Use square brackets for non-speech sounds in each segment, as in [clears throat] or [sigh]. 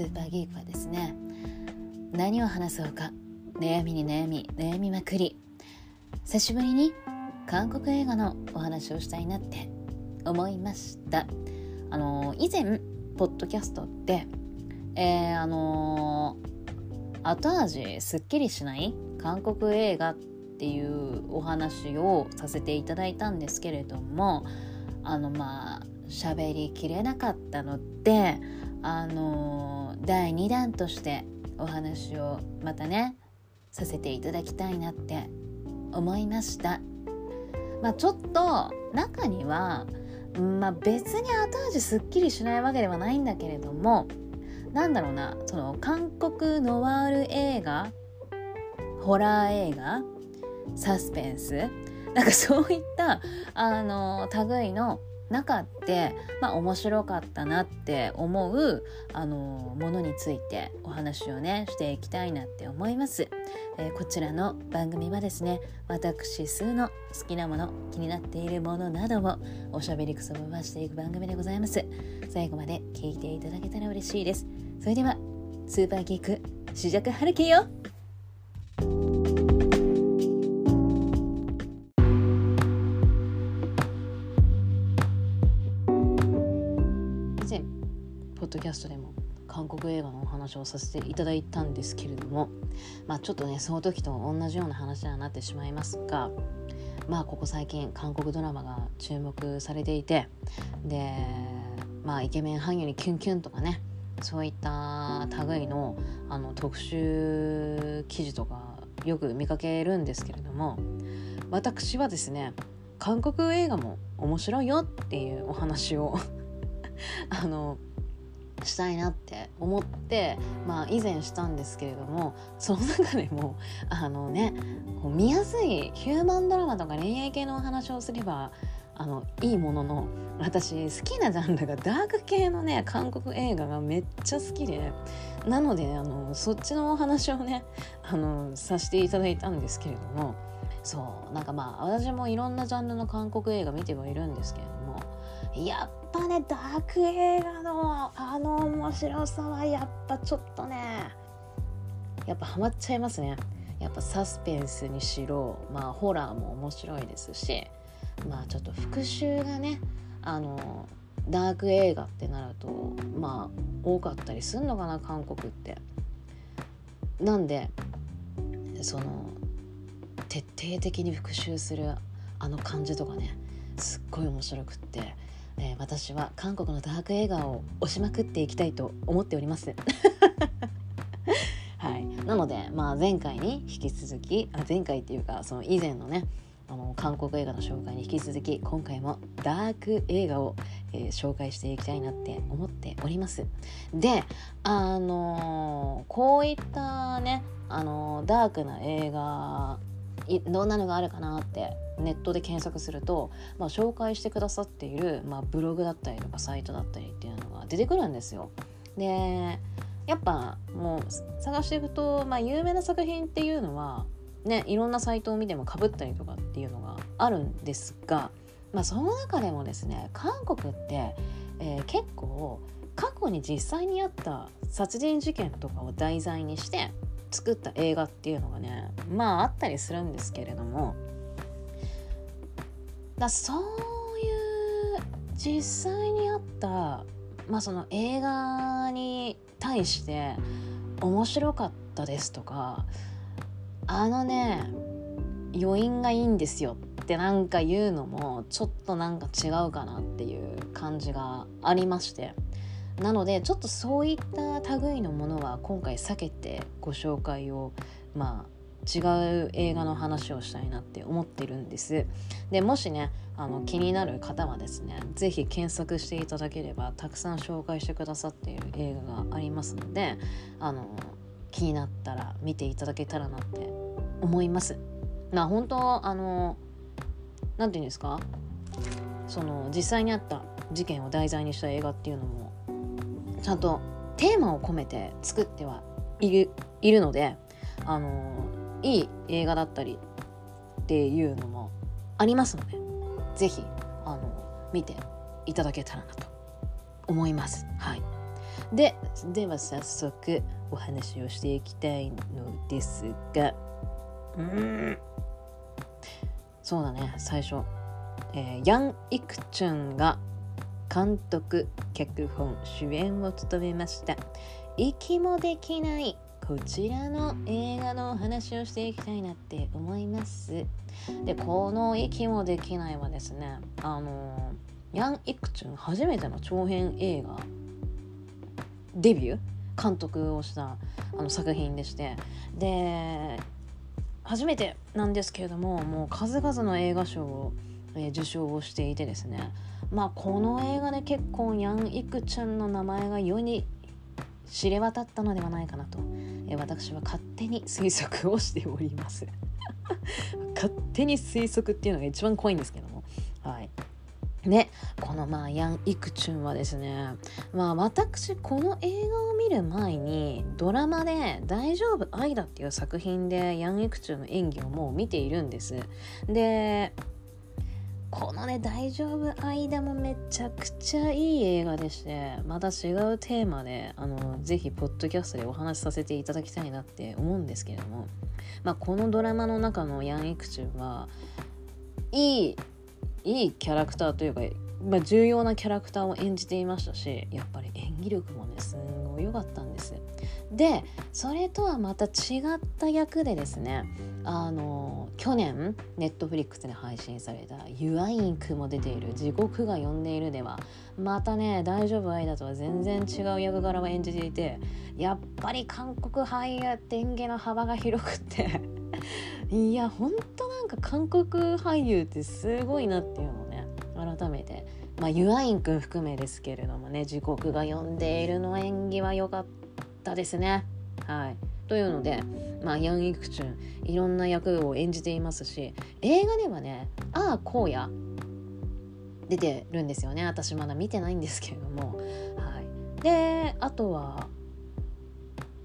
スーパーギークはですね何を話そうか悩みに悩み悩みまくり。久しぶりに韓国映画のお話をしたいなって思いました。あの以前ポッドキャストってえー、あの後味すっきりしない韓国映画っていうお話をさせていただいたんですけれどもあのまあ喋りきれなかったのであの第2弾としてお話をまたねさせていただきたいなって思いました。まあちょっと中にはまあ別に後味すっきりしないわけではないんだけれどもなんだろうなその韓国ノワール映画ホラー映画サスペンスなんかそういったあの類の中って、まあ、面白かったなって思うあのものについてお話をねしていきたいなって思います、えー、こちらの番組はですね私数の好きなもの気になっているものなどをおしゃべりくそばばしていく番組でございます。最後まで聞いていただけたら嬉しいです。それではスーパーキーク試着春樹よ!ドキャストでも韓国映画のお話をさせていただいたんですけれどもまあちょっとねその時と同じような話にはなってしまいますがまあここ最近韓国ドラマが注目されていてでまあイケメン俳優にキュンキュンとかねそういった類のあの特集記事とかよく見かけるんですけれども私はですね韓国映画も面白いよっていうお話を [laughs] あのしたいなって思って、まあ、以前したんですけれども [laughs] その中でもあのね見やすいヒューマンドラマとか恋愛系のお話をすればあのいいものの私好きなジャンルがダーク系のね韓国映画がめっちゃ好きでなのであのそっちのお話をねあのさせていただいたんですけれどもそうなんかまあ私もいろんなジャンルの韓国映画見てはいるんですけれどもやっぱねダーク映画のあの面白さはやっぱちょっとねやっぱハマっちゃいますね。やっぱサスペンスにしろまあホラーも面白いですしまあちょっと復讐がねあのダーク映画ってなるとまあ多かったりすんのかな韓国って。なんでその徹底的に復讐するあの感じとかねすっごい面白くって。えー、私は韓国のダーク映画を押しまくっていきたいと思っております。[laughs] はい、なので、まあ、前回に引き続きあ前回っていうかその以前のねあの韓国映画の紹介に引き続き今回もダーク映画を、えー、紹介していきたいなって思っております。であのー、こういったね、あのー、ダークな映画どんなのがあるかなってネットで検索すると、まあ、紹介してくださっている、まあ、ブログだったりとかサイトだったりっていうのが出てくるんですよ。でやっぱもう探していくと、まあ、有名な作品っていうのはねいろんなサイトを見てもかぶったりとかっていうのがあるんですが、まあ、その中でもですね韓国って、えー、結構過去に実際にあった殺人事件とかを題材にして作った映画っていうのがねまああったりするんですけれどもだそういう実際にあったまあその映画に対して面白かったですとかあのね余韻がいいんですよってなんか言うのもちょっとなんか違うかなっていう感じがありまして。なのでちょっとそういった類のものは今回避けてご紹介をまあ違う映画の話をしたいなって思ってるんです。でもしねあの気になる方はですね是非検索していただければたくさん紹介してくださっている映画がありますのであの気になったら見ていただけたらなって思います。まあ本当あの何て言うんですか？その実際にあった事件を題材にした映画っていうのもちゃんとテーマを込めて作ってはいるいるのであのいい映画だったりっていうのもありますので是非あの見ていただけたらなと思います。はい。ででは早速お話をしていきたいのですがうん。そうだね。最初、えー、ヤン・イクチュンが監督脚本主演を務めました。息もできないこちらの映画の話をしていきたいなって思います。でこの息もできないはですねあのヤン・イクチュン初めての長編映画デビュー？監督をしたあの作品でして。で初めてなんですけれどももう数々の映画賞を、えー、受賞をしていてですね。まあこの映画で結構ヤン・イクちゃんの名前が世に知れ渡ったのではないかなと、え、私は勝手に推測をしております。[laughs] 勝手に推測っていうのが一番怖いんですけども。はい。ね、このまあヤン・イクチュンはですねまあ私この映画を見る前にドラマで「大丈夫愛だ」っていう作品でヤン・イクチュンの演技をもう見ているんです。でこのね「大丈夫愛だ」もめちゃくちゃいい映画でしてまた違うテーマであのぜひポッドキャストでお話しさせていただきたいなって思うんですけれども、まあ、このドラマの中のヤン・イクチュンはいいいいキャラクターというか、まあ、重要なキャラクターを演じていましたしやっぱり演技力もねすごい良かったんです。でそれとはまた違った役でですねあの去年ネットフリックスで配信された「ユアインク」も出ている「地獄が呼んでいる」ではまたね大丈夫愛だとは全然違う役柄を演じていてやっぱり韓国俳優って演技の幅が広くっていやほんとなんか韓国俳優ってすごいなっていうのをね改めて。まあユアインくん含めですけれどもね時刻が読んでいるの演技は良かったですね。はい。というのでまあヤン・イクチュンいろんな役を演じていますし映画ではねああ荒野出てるんですよね。私まだ見てないんですけれども。はい。であとは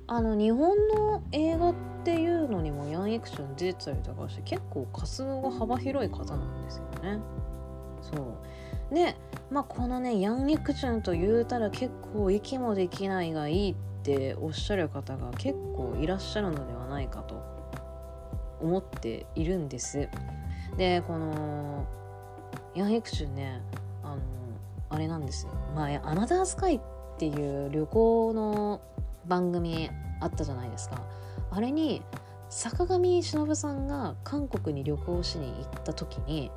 あの日本の映画っていうのにもヤン・イクション出てたりとかして結構活動が幅広い方なんですよね。そう。でまあこのねヤン・イクチュンと言うたら結構息もできないがいいっておっしゃる方が結構いらっしゃるのではないかと思っているんです。でこのヤン・イクチュンねあのあれなんですよ。まあアナザースカイっていう旅行の番組あったじゃないですかあれに坂上忍さんが韓国に旅行しに行った時に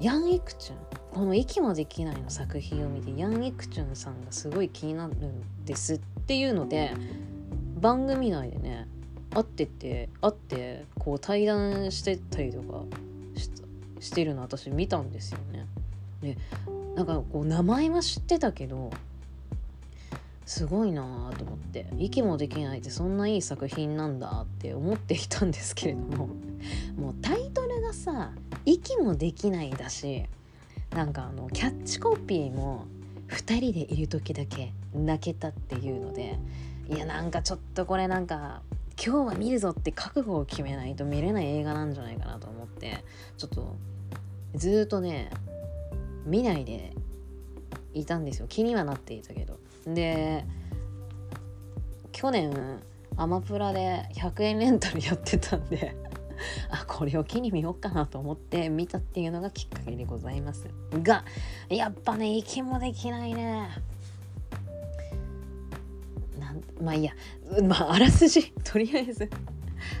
ヤン・イクチュンこの「息もできない」の作品を見てヤン・イクチュンさんがすごい気になるんですっていうので番組内でね会ってて会ってこう対談してたりとかしてるの私見たんですよね。でなんかこう名前は知ってたけどすごいなと思って息もできないってそんないい作品なんだって思っていたんですけれどももうタイトルさ「息もできない」だしなんかあのキャッチコピーも「2人でいる時だけ泣けた」っていうのでいやなんかちょっとこれなんか今日は見るぞって覚悟を決めないと見れない映画なんじゃないかなと思ってちょっとずっとね見ないでいたんですよ。気にはなっていたけど。で去年アマプラで100円レンタルやってたんで [laughs] あこれを機に見ようかなと思って見たっていうのがきっかけでございます。がやっぱね息もできないね。なんまあいいや。まああらすじ。[laughs] とりあえず。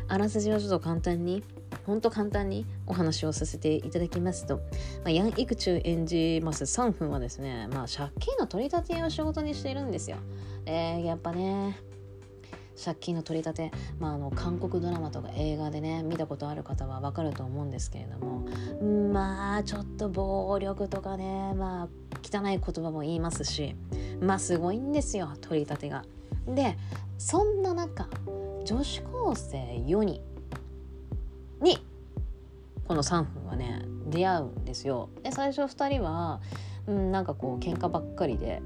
あらすじはちょっと簡単にほんと簡単にお話をさせていただきますと、まあ、ヤン・イクチュ演じます。3分はですね、まあ、借金の取り立てを仕事にしているんですよ。えー、やっぱね借金の取り立て、まあ、あの韓国ドラマとか映画でね見たことある方はわかると思うんですけれどもまあちょっと暴力とかねまあ汚い言葉も言いますしまあすごいんですよ取り立てが。でそんな中女子高生4人にこの3分はね出会うんですよ。で最初2人は、うん、なんかこう喧嘩ばっかりで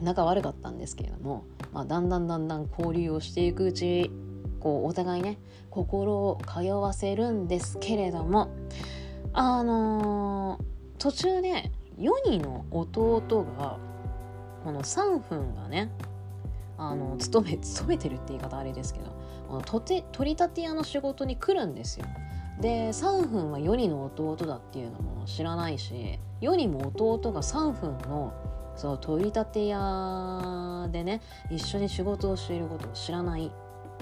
仲悪かったんですけれども、まあ、だんだんだんだん交流をしていくうちこうお互いね心を通わせるんですけれどもあのー、途中で4人の弟がこの3分がねあの勤め勤めてるって言い方あれですけどこのとて取り立て屋の仕事に来るんですよ。で3分はヨニの弟だっていうのも知らないしヨニも弟が3分のそう取り立て屋でね一緒に仕事をしていることを知らない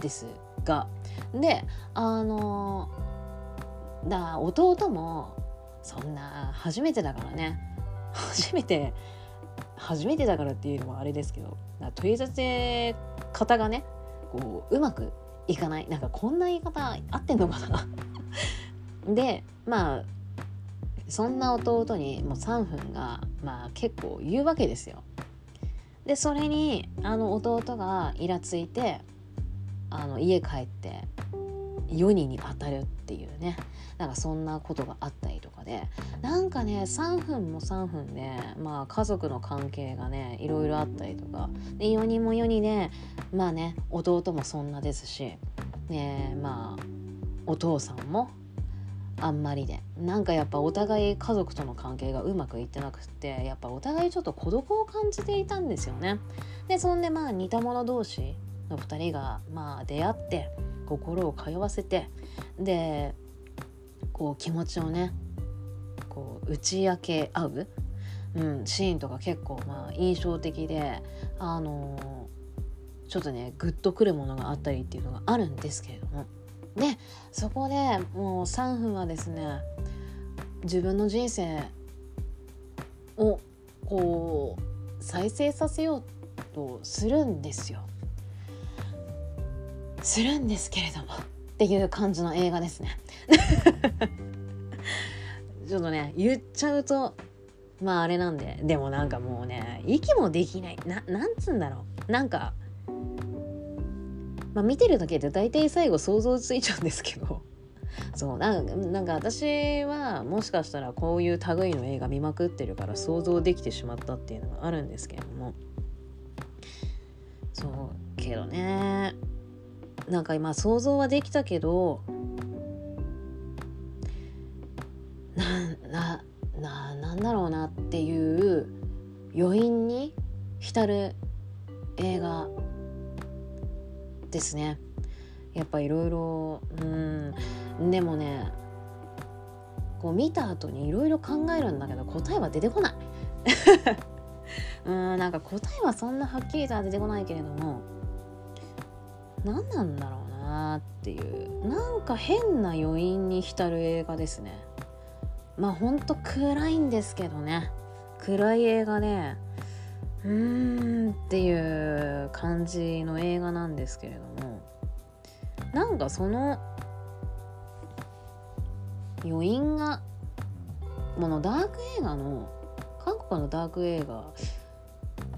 ですが。であのだ弟もそんな初めてだからね。初めて初めてだからっていうのもあれですけど取り立て方がねこううまくいかない。なんかこんな言い方合ってんのかな。でまあそんな弟にもう3分がまあ結構言うわけですよ。でそれにあの弟がイラついてあの家帰って世にに当たるっていうね。なんかそんなことがあったりとかで。なんかね3分も3分で、まあ、家族の関係がねいろいろあったりとか。で4人も4人でまあね弟もそんなですし、ね、まあお父さんもあんまりでなんかやっぱお互い家族との関係がうまくいってなくってやっぱお互いちょっと孤独を感じていたんですよね。でそんでまあ似た者同士の2人がまあ出会って心を通わせてでこう気持ちをねこう打ち明け合う、うん、シーンとか結構まあ印象的であのー、ちょっとねグッとくるものがあったりっていうのがあるんですけれどもでそこでもう3分はですね自分の人生をこう再生させようとするんですよ。するんですけれどもっていう感じの映画ですね。[laughs] ちょっとね言っちゃうとまああれなんででもなんかもうね息もできないななんつうんだろうなんかまあ見てるだけで大体最後想像ついちゃうんですけど。[laughs] そうなんか私はもしかしたらこういう類の映画見まくってるから想像できてしまったっていうのがあるんですけれども。そうけどね。なんか今想像はできたけどなななんだろうなっていう余韻に浸る映画ですね。やっぱいろいろうん。でもねこう見た後にいろいろ考えるんだけど答えは出てこない。[laughs] うんなんか答えはそんなはっきりとは出てこないけれども何なんだろうなっていう。なんか変な余韻に浸る映画ですね。まあほんと暗いんですけどね。暗い映画でうーんっていう感じの映画なんですけれどもなんかその余韻がものダーク映画の韓国のダーク映画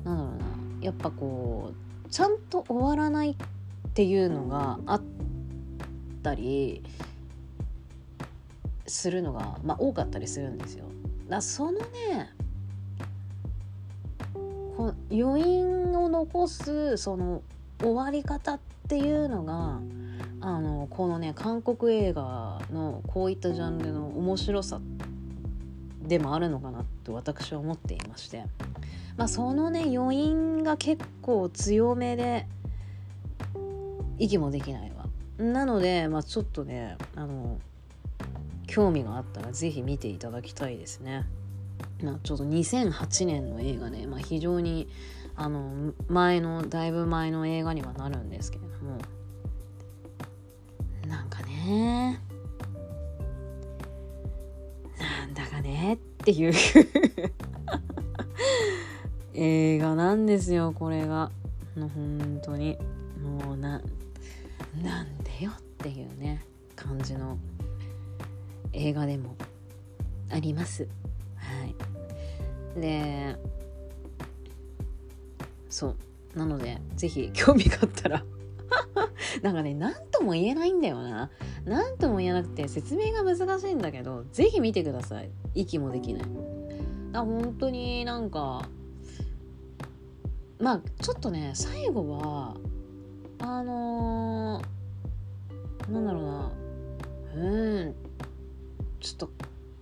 なんだろうなやっぱこうちゃんと終わらないっていうのがあったりするのが、まあ、多かったりするんですよ。だそのねこ余韻を残すその終わり方っていうのがあのこのね韓国映画のこういったジャンルの面白さでもあるのかなと私は思っていまして、まあ、そのね余韻が結構強めで息もできないわなので、まあ、ちょっとねあの興味があったら是非見ていただきたいですね。まあ、ちょっと2008年の映画で、まあ、非常にあの前のだいぶ前の映画にはなるんですけれども。なんかね。なんだかね。っていう。映画なんですよこれが。もう本当に。もうななんでよ。っていうね。感じの。映画でもあります。はい、でそう。なので是非興味があったら [laughs] なんかね何とも言えないんだよな。何とも言えなくて説明が難しいんだけど是非見てください。息もできない。あ本当になんかまあちょっとね最後はあのー、なんだろうな。うん。ちょっ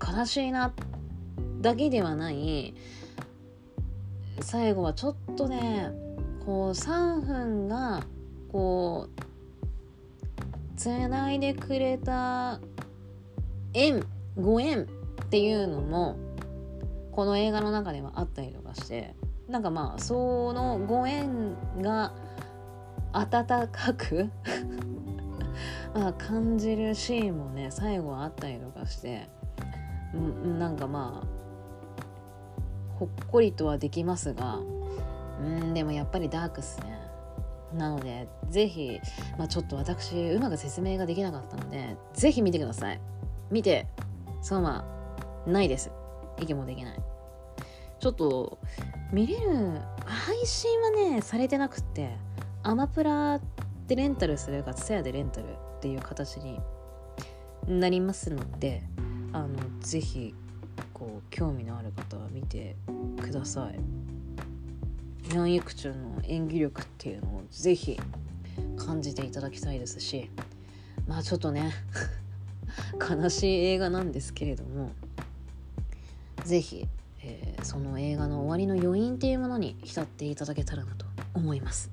と悲しいな。っだけではない最後はちょっとねこう3分がこうつないでくれた縁ご縁っていうのもこの映画の中ではあったりとかしてなんかまあそのご縁が温かく [laughs] まあ感じるシーンもね最後はあったりとかしてんなんかまあほっこりとはできますがうんでもやっぱりダークっすね。なのでぜひ、まあ、ちょっと私うまく説明ができなかったのでぜひ見てください。見てそうまあないです。息もできない。ちょっと見れる配信はねされてなくってアマプラでレンタルするかツヤでレンタルっていう形になりますのであのぜひこう興味のある方は見てくださいヤン・ユクチュンの演技力っていうのをぜひ感じていただきたいですしまあちょっとね [laughs] 悲しい映画なんですけれどもぜひ、えー、その映画の終わりの余韻っていうものに浸っていただけたらなと思います。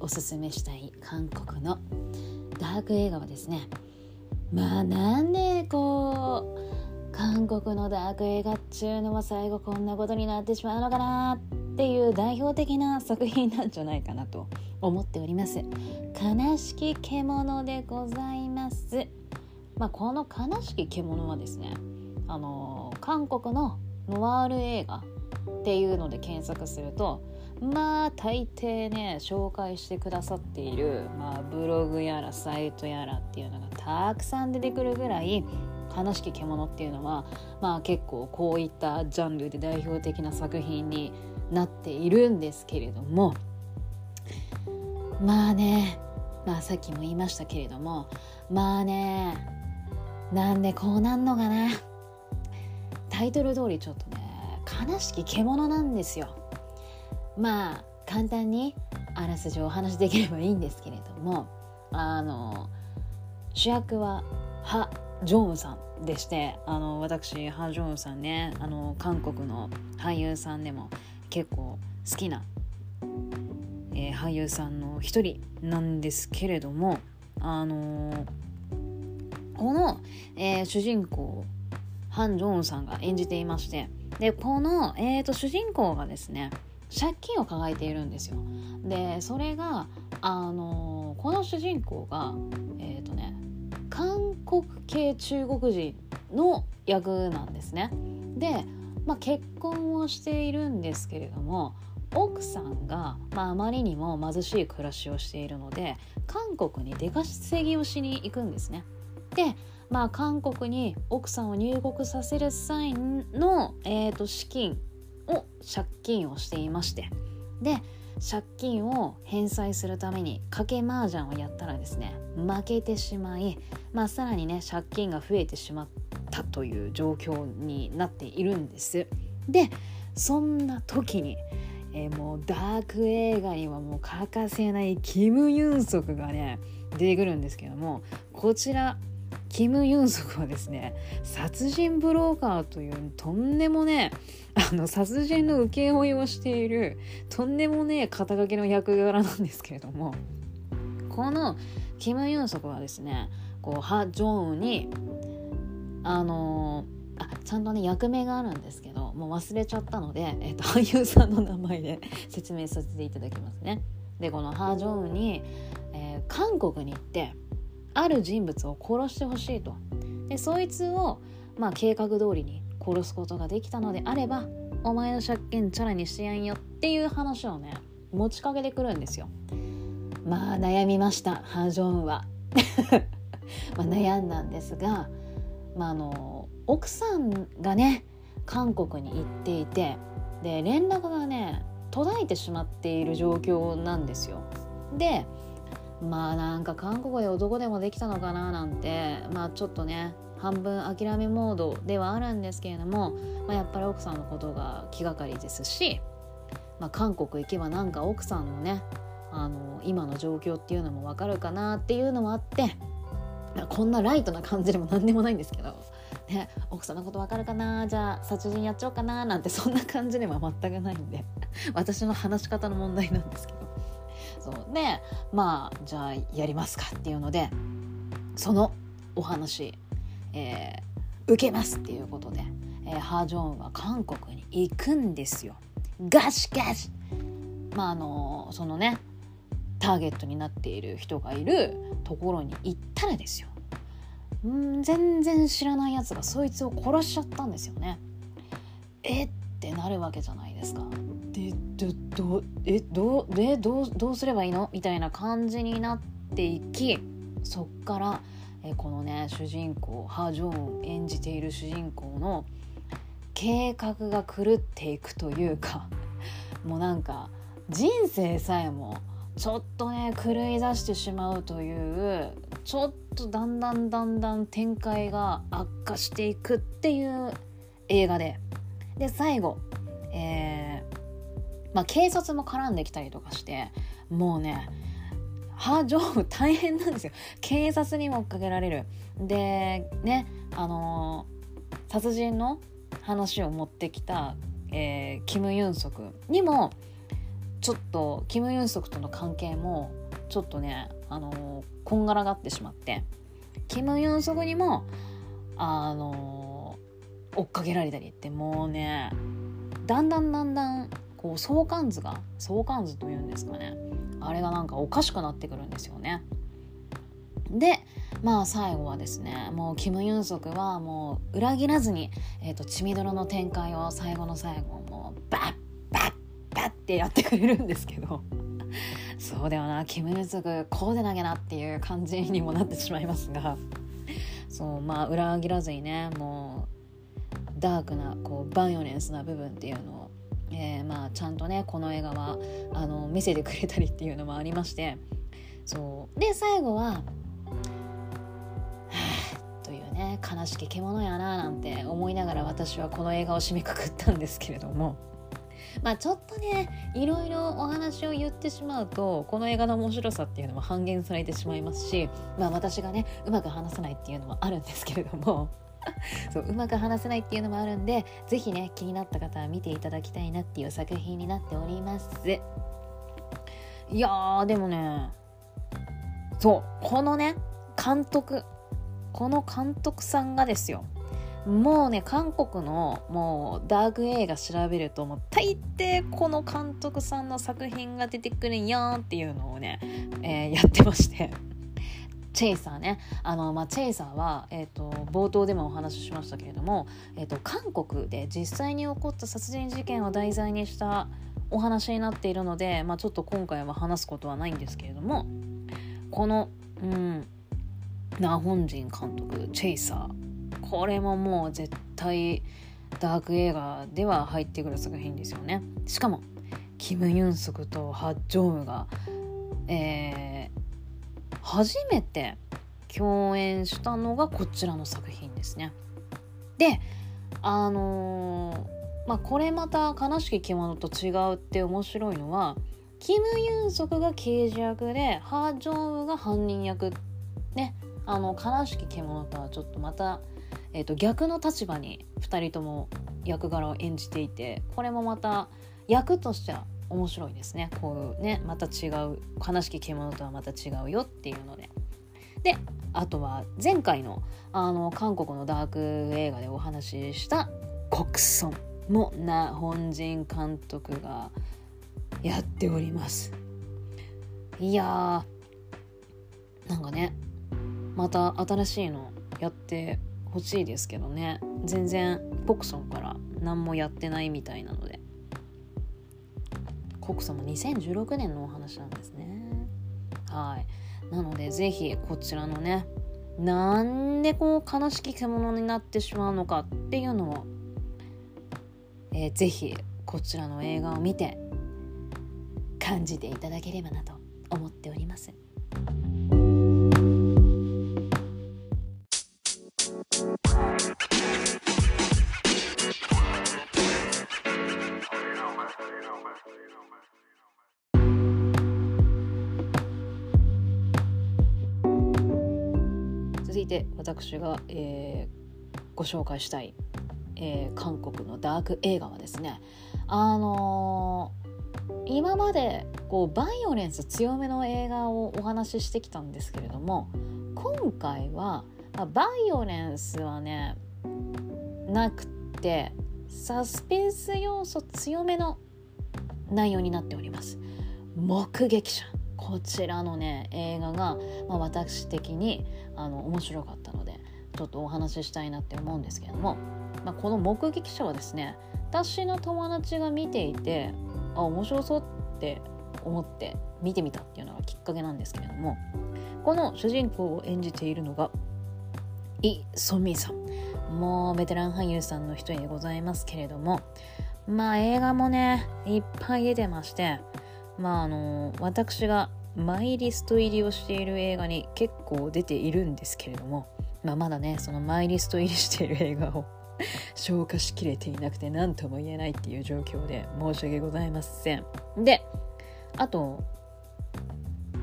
おすすめしたい韓国のダーク映画はですねまあなんでこう韓国のダーク映画っちゅうのは最後こんなことになってしまうのかなっていう代表的な作品なんじゃないかなと思っております。悲しき獣でございます。まあこの悲しき獣はですねあの韓国のノワール映画っていうので検索するとまあ大抵ね紹介してくださっている、まあ、ブログやらサイトやらっていうのがたくさん出てくるぐらい悲しき獣っていうのは、まあ、結構こういったジャンルで代表的な作品になっているんですけれどもまあねまあさっきも言いましたけれどもまあねなんでこうなんのかな。タイトル通りちょっとね悲しき獣なんですよ。まあ簡単にあらすじをお話しできればいいんですけれどもあの主役はハ・ジョンウさんでしてあの私ハ・ジョンウさんねあの韓国の俳優さんでも結構好きな、えー、俳優さんの一人なんですけれどもあのこの、えー、主人公ハン・ジョンウさんが演じていましてでこの、えーと主人公がですね借金を抱えているんですよ。でそれがあのこの主人公がえっ、ー、とね韓国系中国人の役なんですね。で、まあ、結婚をしているんですけれども奥さんが、まあ、あまりにも貧しい暮らしをしているので韓国に出稼ぎをしに行くんですね。でまあ韓国に奥さんを入国させる際の、えーと資金を借金をしていましてで借金を返済するために賭け麻雀をやったらですね負けてしまい、まあ、さらにね借金が増えてしまったという状況になっているんです。でそんな時に、えー、もうダーク映画にはもう欠かせないキム・ユンソクがね出てくるんですけどもこちらキム・ユンソクはですね殺人ブローカーというとんでもねあの殺人の請負をしているとんでもねえ肩書きの役柄なんですけれどもこのキム・ユンソクはですねこうハ・ジョンウにあの、あちゃんとね役名があるんですけどもう忘れちゃったので、えーと、俳優さんの名前で [laughs] 説明させていただきますね。でこのハ・ジョンに、えー、韓国に行ってある人物を殺してほしいと。でそいつを、まあ、計画通りに殺すことができたのであればお前の借金チャラにしてやんよっていう話をね持ちかけてくるんですよ。まあ悩みましたハジョンは。[laughs] まあ悩んだんですが、まあ、あの奥さんがね韓国に行っていてで連絡がね途絶えてしまっている状況なんですよ。でまあなんか韓国で男でもできたのかななんてまあちょっとね半分諦めモードではあるんですけれども、まあ、やっぱり奥さんのことが気がかりですし、まあ、韓国行けばなんか奥さんのねあの今の状況っていうのも分かるかなっていうのもあってこんなライトな感じでも何でもないんですけど、ね、奥さんのこと分かるかなじゃあ殺人やっちゃおうかななんてそんな感じでは全くないんで私の話し方の問題なんですけど。そうでまあじゃあやりますかっていうのでそのお話、えー、受けますっていうことで、えー、ハージョンは韓国に行くんですよ。ガシガシまああのそのねターゲットになっている人がいるところに行ったらですよん全然知らないやつがそいつを殺しちゃったんですよね。えってなるわけじゃないですか。でどどえどでどうどうすればいいの？みたいな感じになっていきそっからえこのね主人公ハ・ジョン演じている主人公の計画が狂っていくというか [laughs] もうなんか人生さえもちょっとね狂い出してしまうというちょっとだんだんだんだん展開が悪化していくっていう映画で。で最後、えーまあ、警察も絡んできたりとかしてもうねハージョー大変なんですよ。警察にも追っかけられる。でねあのー、殺人の話を持ってきた、えー、キム・ユンソクにもちょっとキム・ユンソクとの関係もちょっとね、あのー、こんがらがってしまってキム・ユンソクにもあのー、追っかけられたりってもうねだんだんだんだんこう相関図が相関図というんですかね。あれがなんかおかしくなってくるんですよね。でまあ最後はですねもうキム・ユンソクはもう裏切らずに、えーと、血みどろの展開を最後の最後もうバッバッバッてやってくれるんですけど。[laughs] そうだよな。キム・ユンソクこうでなきゃなっていう感じにもなってしまいますが。そうまあ裏切らずにねもうダークなこうバイオレンスな部分っていうのを、えー、まあちゃんとねこの映画はあの見せてくれたりっていうのもありまして。そう。で最後はというね悲しき獣やななんて思いながら私はこの映画を締めくくったんですけれども。まあちょっとねいろいろお話を言ってしまうとこの映画の面白さっていうのも半減されてしまいますしまあ私がねうまく話せないっていうのもあるんですけれども。[laughs] そううまく話せないっていうのもあるんで是非ね気になった方は見ていただきたいなっていう作品になっております。いやーでもねそうこのね監督この監督さんがですよもうね韓国のもうダーク映画調べるともう大抵この監督さんの作品が出てくるんやんっていうのをね、えー、やってまして。チェイサーね。あの、まあ、チェイサーは、えーと、冒頭でもお話ししましたけれども、えーと、韓国で実際に起こった殺人事件を題材にしたお話になっているので、まあ、ちょっと今回は話すことはないんですけれどもこの、うん、ナ本人監督チェイサー。これももう絶対ダーク映画では入ってくる作品ですよね。しかもキム・ユンソクとハ・ジョンムが、えー、初めて共演したのがこちらの作品ですね。であのー、まあこれまた悲しき着物と違うって面白いのはキム・ユンソクが刑事役でハ・ジョンウが犯人役。ねあの悲しき獣とはちょっとまたえーと、逆の立場に2人とも役柄を演じていてこれもまた役としては面白いですね。こうねまた違う悲しき獣とはまた違うよっていうので。であとは前回のあの韓国のダーク映画でお話しした「国村」もな本人監督がやっております。いやーなんかねまた新しいのやって欲しいですけどね。全然コクソンから何もやってないみたいなので。コクソンも2016年のお話なんですねはいなので是非こちらのねなんでこう悲しき獣になってしまうのかっていうのを、えー、ぜひこちらの映画を見て感じていただければなと思っております。私が、えー、ご紹介したい、えー、韓国のダーク映画はですねあのー、今までこうバイオレンス強めの映画をお話ししてきたんですけれども今回は、あ、バイオレンスはねなくてサスペンス要素強めの内容になっております。目撃者。こちらのね映画が、まあ、私的にあの面白かったのでちょっとお話ししたいなって思うんですけれども、まあ、この目撃者はですね私の友達が見ていてあ面白そうって思って見てみたっていうのがきっかけなんですけれどもこの主人公を演じているのがイ・ソミさん。もうベテラン俳優さんの一人でございますけれどもまあ映画もねいっぱい出てましてまああの私がマイリスト入りをしている映画に結構出ているんですけれども、まあ、まだねそのマイリスト入りしている映画を [laughs] 消化しきれていなくて何とも言えないっていう状況で申し訳ございません。であと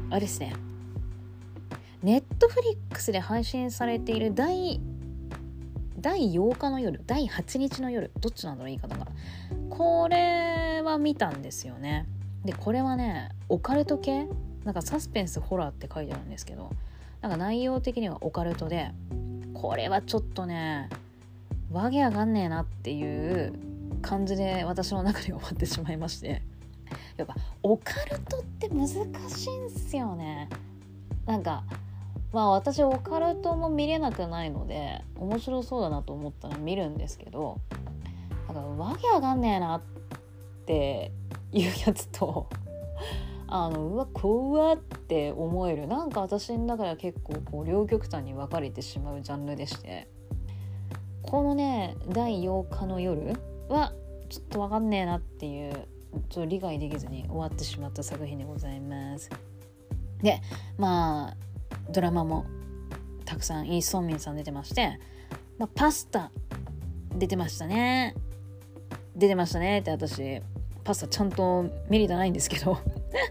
あれですね。ネットフリックスで配信されている第第8日の夜第8日の夜どっちなんだろう言い方が。これは見たんですよね。でこれはねオカルト系？なんかサスペンスホラーって書いてあるんですけどなんか内容的にはオカルトでこれはちょっとねわけわかんねえなっていう感じで私の中で終わってしまいまして。やっぱオカルトって難しいんすよね。なんかまあ私オカルトも見れなくないので面白そうだなと思ったら見るんですけどなんかわけわかんねえなっていうやつとあのうわ怖って思える。なんか私の中では結構こう両極端に分かれてしまうジャンルでして。このね第8日の夜はちょっと分かんねえなっていうちょっと理解できずに終わってしまった作品でございます。でまあドラマもたくさんイ・ソンミンさん出てまして、まあ、パスタ出てましたね。出てましたねって私。パスタちゃんとメリットないんですけど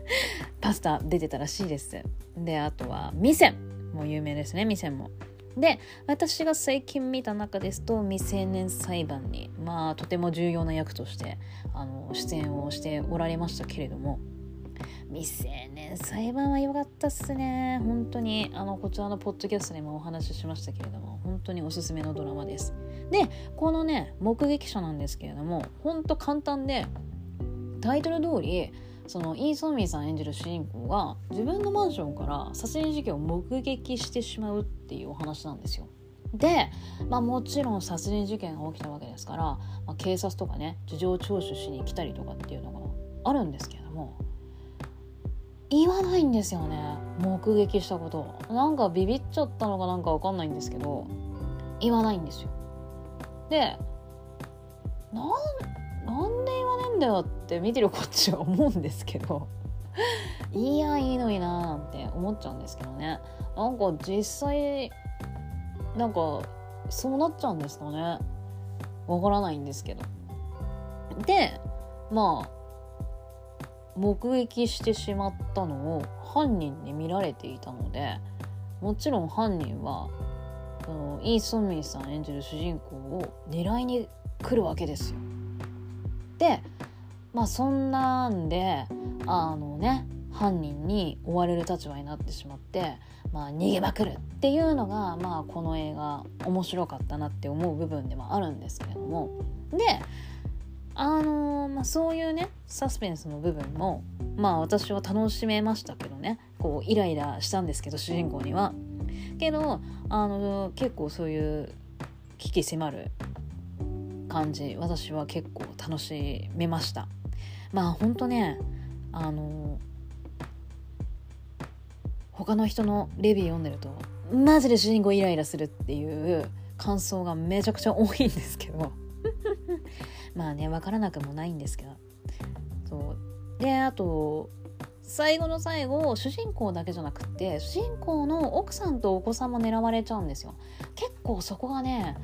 [laughs] パスタ出てたらしいです。であとはミセンも有名ですねミセンも。で私が最近見た中ですと未成年裁判にまあとても重要な役としてあの出演をしておられましたけれども未成年裁判は良かったっすね。本当にあのこちらのポッドキャストでもお話ししましたけれども本当におすすめのドラマです。でこのね目撃者なんですけれども本当簡単でタイトル通りそのイー・ソンミンさん演じる主人公が自分のマンションから殺人事件を目撃してしまうっていうお話なんですよ。で、まあ、もちろん殺人事件が起きたわけですから、まあ、警察とかね事情聴取しに来たりとかっていうのがあるんですけれども言わないんですよね。目撃したことなんかビビっちゃったのかなんか分かんないんですけど言わないんですよ。でなんんだよって見てるこっちは思うんですけど。[laughs] いやいいのになーなんて思っちゃうんですけどね。なんか実際なんかそうなっちゃうんですかね。わからないんですけど。でまあ目撃してしまったのを犯人に見られていたのでもちろん犯人はのイ・ソンミンさん演じる主人公を狙いに来るわけですよ。でまあそんなんであのね犯人に追われる立場になってしまって、まあ、逃げまくるっていうのが、まあ、この映画面白かったなって思う部分でもあるんですけれどもであのー、まあ、そういうねサスペンスの部分もまあ私は楽しめましたけどねこうイライラしたんですけど主人公には。けどあの結構そういう危機迫る感じ私は結構楽しめました。まあほんとねあの他の人のレビュー読んでるとマジで主人公イライラするっていう感想がめちゃくちゃ多いんですけど。[laughs] まあね分からなくもないんですけど。そう。であと最後の最後主人公だけじゃなくって主人公の奥さんとお子さんも狙われちゃうんですよ。結構そこがね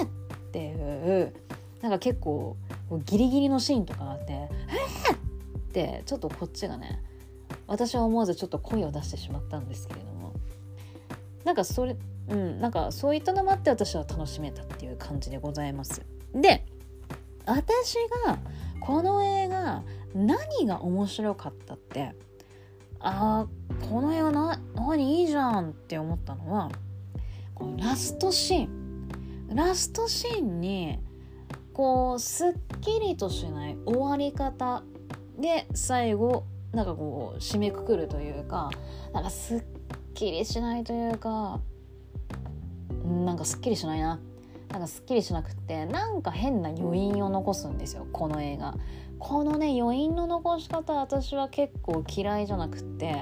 えー、っていうなんか結構ギリギリのシーンとかがあって「えー!」ってちょっとこっちがね私は思わずちょっと声を出してしまったんですけれどもなんかそれうん、なんかそういったのもあって私は楽しめたっていう感じでございます。で私がこの映画何が面白かったってあーこの映画な何いいじゃんって思ったのはこのラストシーンラストシーンにこうすっきりとしない終わり方で最後なんかこう締めくくるというかなんかすっきりしないというかなんかすっきりしないな。なんかすっきりしなくってなんか変な余韻を残すんですよこの映画。このね余韻の残し方私は結構嫌いじゃなくって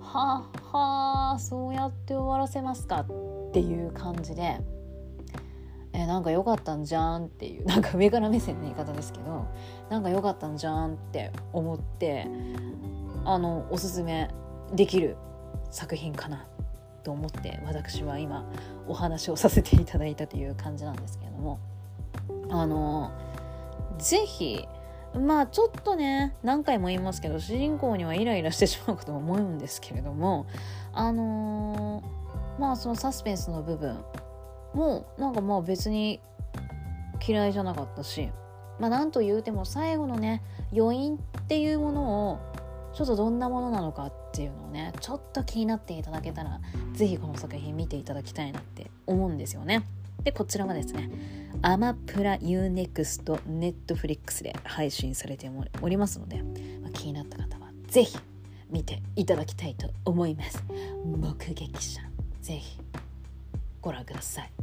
はあはあそうやって終わらせますかっていう感じで。えなんか良かったんじゃんっていう [laughs] なんか上から目線の言い方ですけどなんか良かったんじゃんって思ってあのおすすめできる作品かなと思って私は今お話をさせていただいたという感じなんですけれどもあの是非まあちょっとね何回も言いますけど主人公にはイライラしてしまうことも思うんですけれどもあの、まあそのサスペンスの部分もうなんかまあ別に嫌いじゃなかったしまあなんと言うても最後のね余韻っていうものをちょっとどんなものなのかっていうのをねちょっと気になっていただけたら是非この作品見ていただきたいなって思うんですよね。でこちらはですねアマプラ UNEXT ネットフリックスで配信されておりますので、まあ、気になった方は是非見ていただきたいと思います目撃者是非ご覧ください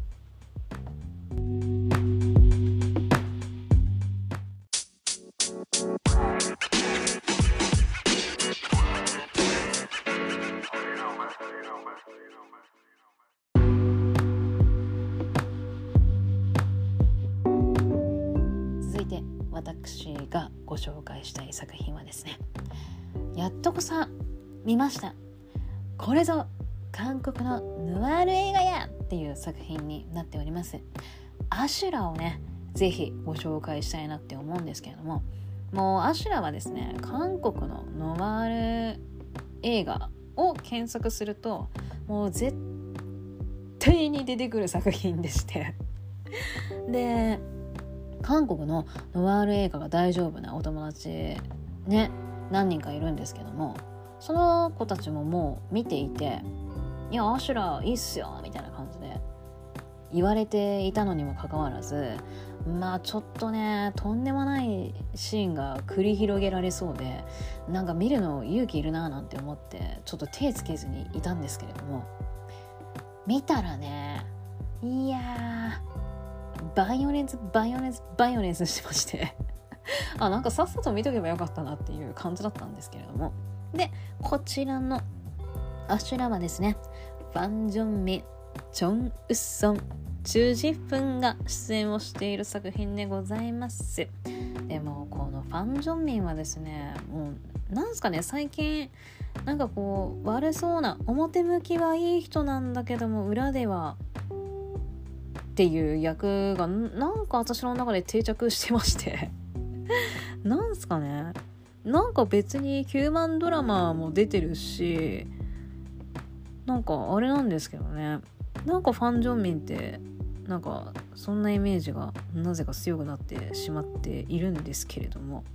ました。これぞ韓国のヌアール映画やっていう作品になっております。アシュラをね是非ご紹介したいなって思うんですけれどももうアシュラはですね韓国のノワール映画を検索するともう絶対に出てくる作品でして。[laughs] で韓国のノワール映画が大丈夫なお友達ね何人かいるんですけどもその子たちももう見ていて「いやアシュラいいっすよ」みたいな感じで言われていたのにもかかわらずまあちょっとねとんでもないシーンが繰り広げられそうでなんか見るの勇気いるななんて思ってちょっと手つけずにいたんですけれども見たらねいやバイオレンスバイオレンスバイオレンスしてまして [laughs] あなんかさっさと見とけばよかったなっていう感じだったんですけれどもでこちらのアシュラはですね。ファン・ジョンミチョン・ウッソン。チュジフンが出演をしている作品でございます。でもこのファン・ジョンミンはですねもうなんすかね最近なんかこう悪そうな表向きはいい人なんだけども裏ではっていう役がなんか私の中で定着してまして。[laughs] なんすかね。なんか別にヒューマンドラマも出てるしなんかあれなんですけどね。なんかファン・ジョンミンってなんかそんなイメージがなぜか強くなってしまっているんですけれども。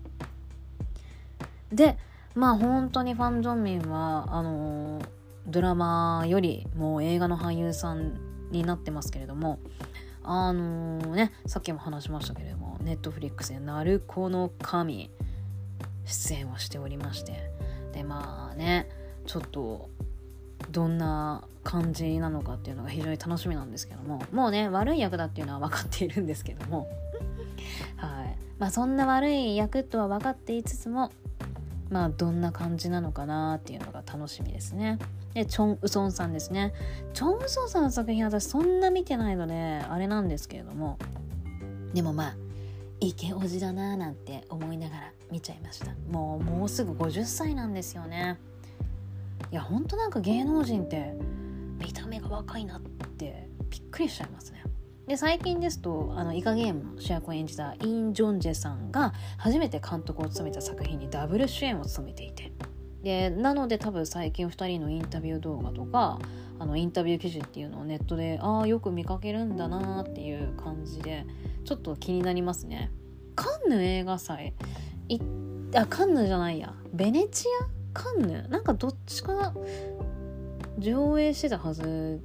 でまあ本当にファン・ジョンミンはあのドラマよりもう映画の俳優さんになってますけれどもあのー、ねさっきも話しましたけれどもネットフリックスで「鳴子の神」出演をしておりまして。でまあねちょっとどんな感じなのかっていうのが非常に楽しみなんですけども。もうね悪い役だっていうのは分かっているんですけども。[laughs] はい。まあそんな悪い役とは分かっていつつもまあどんな感じなのかなっていうのが楽しみですね。でチョン・ウソンさんですね。チョン・ウソンさんの作品私そんな見てないのであれなんですけれども。でもまあイケオジだなーなんて思いながら見ちゃいました。もうもうすぐ50歳なんですよね。いやほんとなんか芸能人って見た目が若いなってびっくりしちゃいますね。で最近ですとあのイカゲームの主役を演じたイン・ジョンジェさんが初めて監督を務めた作品にダブル主演を務めていて。でなので多分最近2人のインタビュー動画とかあのインタビュー記事っていうのをネットでああよく見かけるんだなっていう感じでちょっと気になりますね。カンヌ映画祭。いあカンヌじゃないやベネチア？カンヌ？なんかどっちか上映してたはず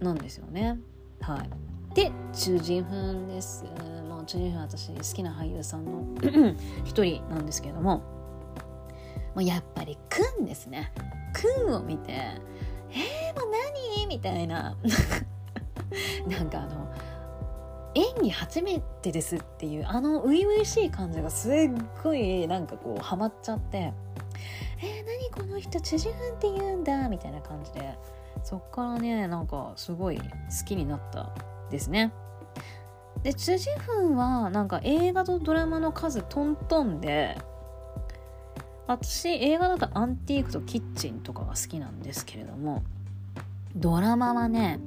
なんですよね。はい、で中人粉です。もう中人粉私好きな俳優さんの [clears throat] 一人なんですけれどももうやっぱりくんですね。くんを見て「えー、もう何?」みたいな [laughs] なんかあの演技初めてですっていうあの初々しい感じがすっごいなんかこうハマっちゃって「えー、何この人チジフンって言うんだ」みたいな感じでそっからねなんかすごい好きになったですね。でチュジフンはなんか映画とドラマの数トントンで私映画だとアンティークとキッチンとかが好きなんですけれどもドラマはね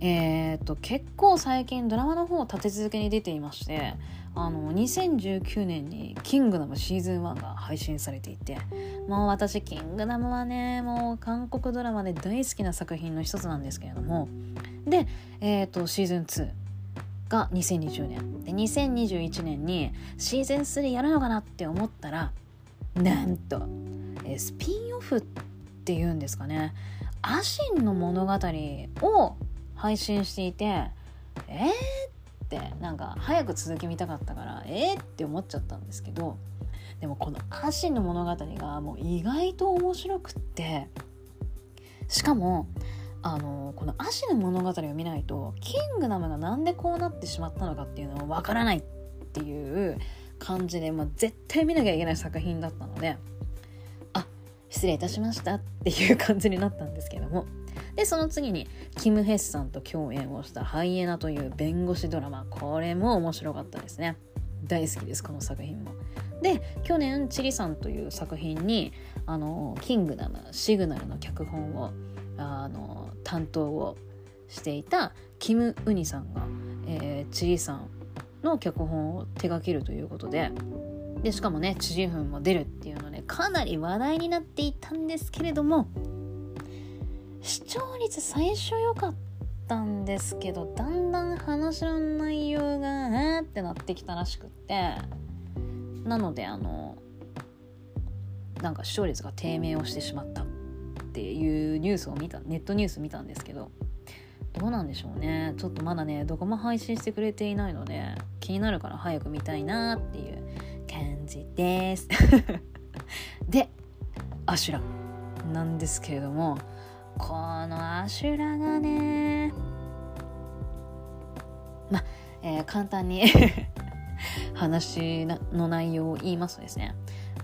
えー、と結構最近ドラマの方を立て続けに出ていましてあの2019年に「キングダム」シーズン1が配信されていてもう私キングダムはねもう韓国ドラマで大好きな作品の一つなんですけれどもで、えー、とシーズン2が2020年で2021年にシーズン3やるのかなって思ったらなんと、えー、スピンオフっていうんですかね。アシンの物語を配信していてえー、ってなんか早く続き見たかったからえー、って思っちゃったんですけどでもこのアシンの物語がもう意外と面白くってしかもあのこのアシの物語を見ないとキングダムがなんでこうなってしまったのかっていうのをわからないっていう感じで、まあ、絶対見なきゃいけない作品だったのであ失礼いたしましたっていう感じになったんですけどもでその次にキム・ヘッさんと共演をした「ハイエナ」という弁護士ドラマ。これも面白かったですね。大好きですこの作品も。で去年チリさんという作品にあのキングダムシグナルの脚本をあの担当をしていたキム・ウニさんが、えー、チリさんの脚本を手掛けるということででしかもねチリフンも出るっていうのでかなり話題になっていたんですけれども視聴率最初良かったんですけどだんだん話の内容がえーってなってきたらしくって。なのであのなんか視聴率が低迷をしてしまったっていうニュースを見たネットニュース見たんですけど。どうなんでしょうね。ちょっとまだねどこも配信してくれていないので気になるから早く見たいなっていう感じです。[laughs] でアシュラなんですけれどもこのアシュラがね。まあ、えー、簡単に [laughs] 話の内容を言いますとですね。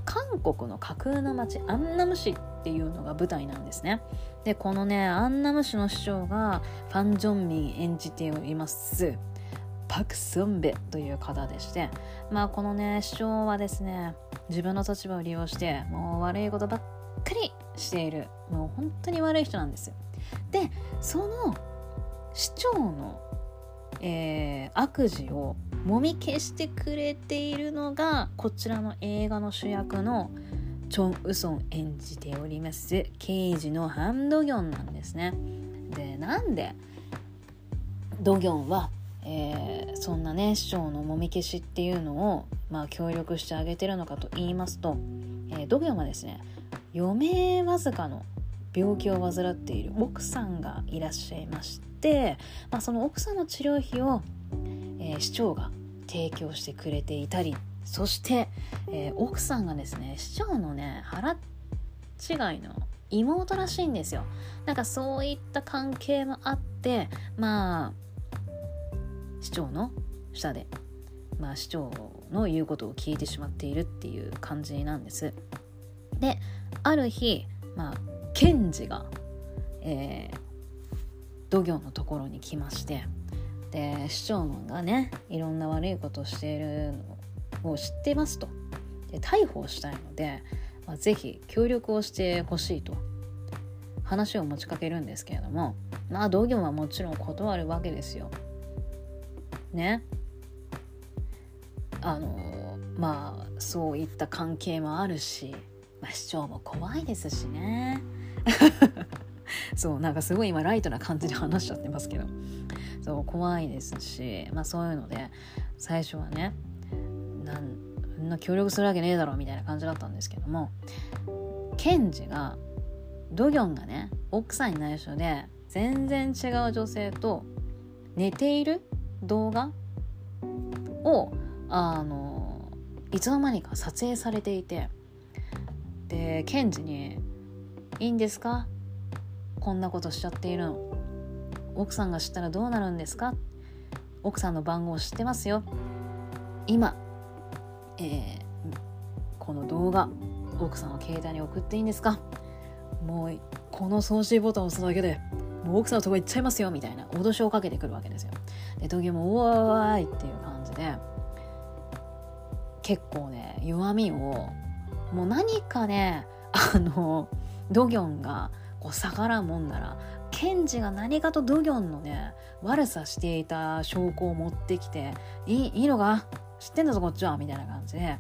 韓国の架空の町アンナム市っていうのが舞台なんですね。でこのねアンナム市の市長がファン・ジョンミン演じております。パク・スンベという方でして。まあこのね市長はですね自分の立場を利用してもう悪いことばっかりしている。もう本当に悪い人なんですよ。でその市長の、えー、悪事をもみ消してくれているのがこちらの映画の主役のチョン・ウソン演じております刑事のハン・ドギョンなんですね。でなんでドギョンは、えー、そんなね市長のもみ消しっていうのを、まあ、協力してあげてるのかと言いますと、えー、ドギョンはですね余命わずかの病気を患っている奥さんがいらっしゃいまして、まあ、その奥さんの治療費を、えー、市長が提供してくれていたりそして、えー、奥さんがですね市長のね腹違いの妹らしいんですよ。なんかそういった関係もあってまあ市長の下でまあ市長の言うことを聞いてしまっているっていう感じなんです。である日、まあ、検事が、えー、土行のところに来ましてで市長がねいろんな悪いことをしているのを知ってますとで逮捕したいので、まあ、ぜひ協力をしてほしいと話を持ちかけるんですけれどもまあ同業はもちろん断るわけですよ。ね。あのまあそういった関係もあるしまあ、市長も怖いですしね。[laughs] そうなんかすごい今ライトな感じで話しちゃってますけど。そう怖いですしまあそういうので最初はねなんな協力するわけねえだろみたいな感じだったんですけどもケンジがドギョンがね奥さんに内緒で全然違う女性と寝ている動画？をあのいつの間にか撮影されていてでケンジに「いいんですか？こんなことしちゃっているの。奥さんが知ったらどうなるんですか？奥さんの番号知ってますよ。今、えー、この動画奥さんの携帯に送っていいんですか？もうこの送信ボタンを押すだけでもう奥さんのとこ行っちゃいますよ。みたいな脅しをかけてくるわけですよ。で時も「うわーい」っていう感じで結構ね弱みをもう何かねあのドギョンがこう逆らうもんならケンジが何かとドギョンのね悪さしていた証拠を持ってきて「いいいいのか？知ってんだぞこっちは」みたいな感じで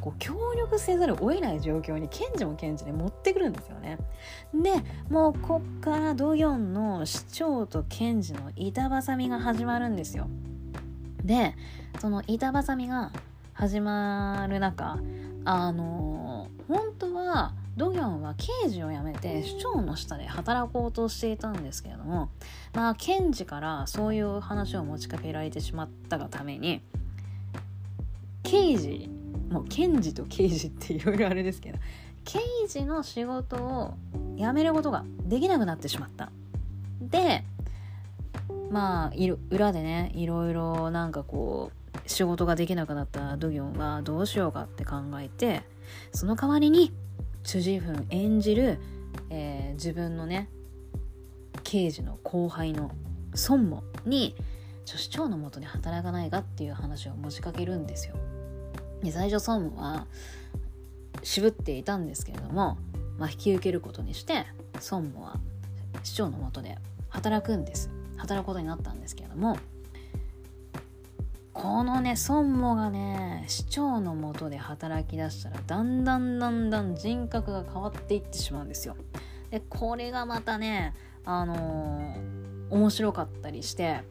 こう協力せざるを得ない状況にケンジもケンジで持ってくるんですよね。でもうこっからドギョンの市長とケンジの板挟みが始まるんですよ。でその板挟みが始まる中あの本当はドギョンは刑事を辞めて市長の下で働こうとしていたんですけれどもまあ検事からそういう話を持ちかけられてしまったがために刑事もう検事と刑事っていろいろあれですけど刑事の仕事を辞めることができなくなってしまった。でまあ裏でねいろいろなんかこう仕事ができなくなったドギョンはどうしようかって考えてその代わりにチュジフン演じる、えー、自分のね刑事の後輩の孫もに女子長のもとに働かないかっていう話を持ちかけるんですよ。で最初孫は渋っていたんですけれども、まあ、引き受けることにして孫もは市長のもとで働くんです働くことになったんですけれどもこのね孫もがね市長のもとで働きだしたらだんだんだんだん人格が変わっていってしまうんですよ。でこれがまたねあのー、面白かったりして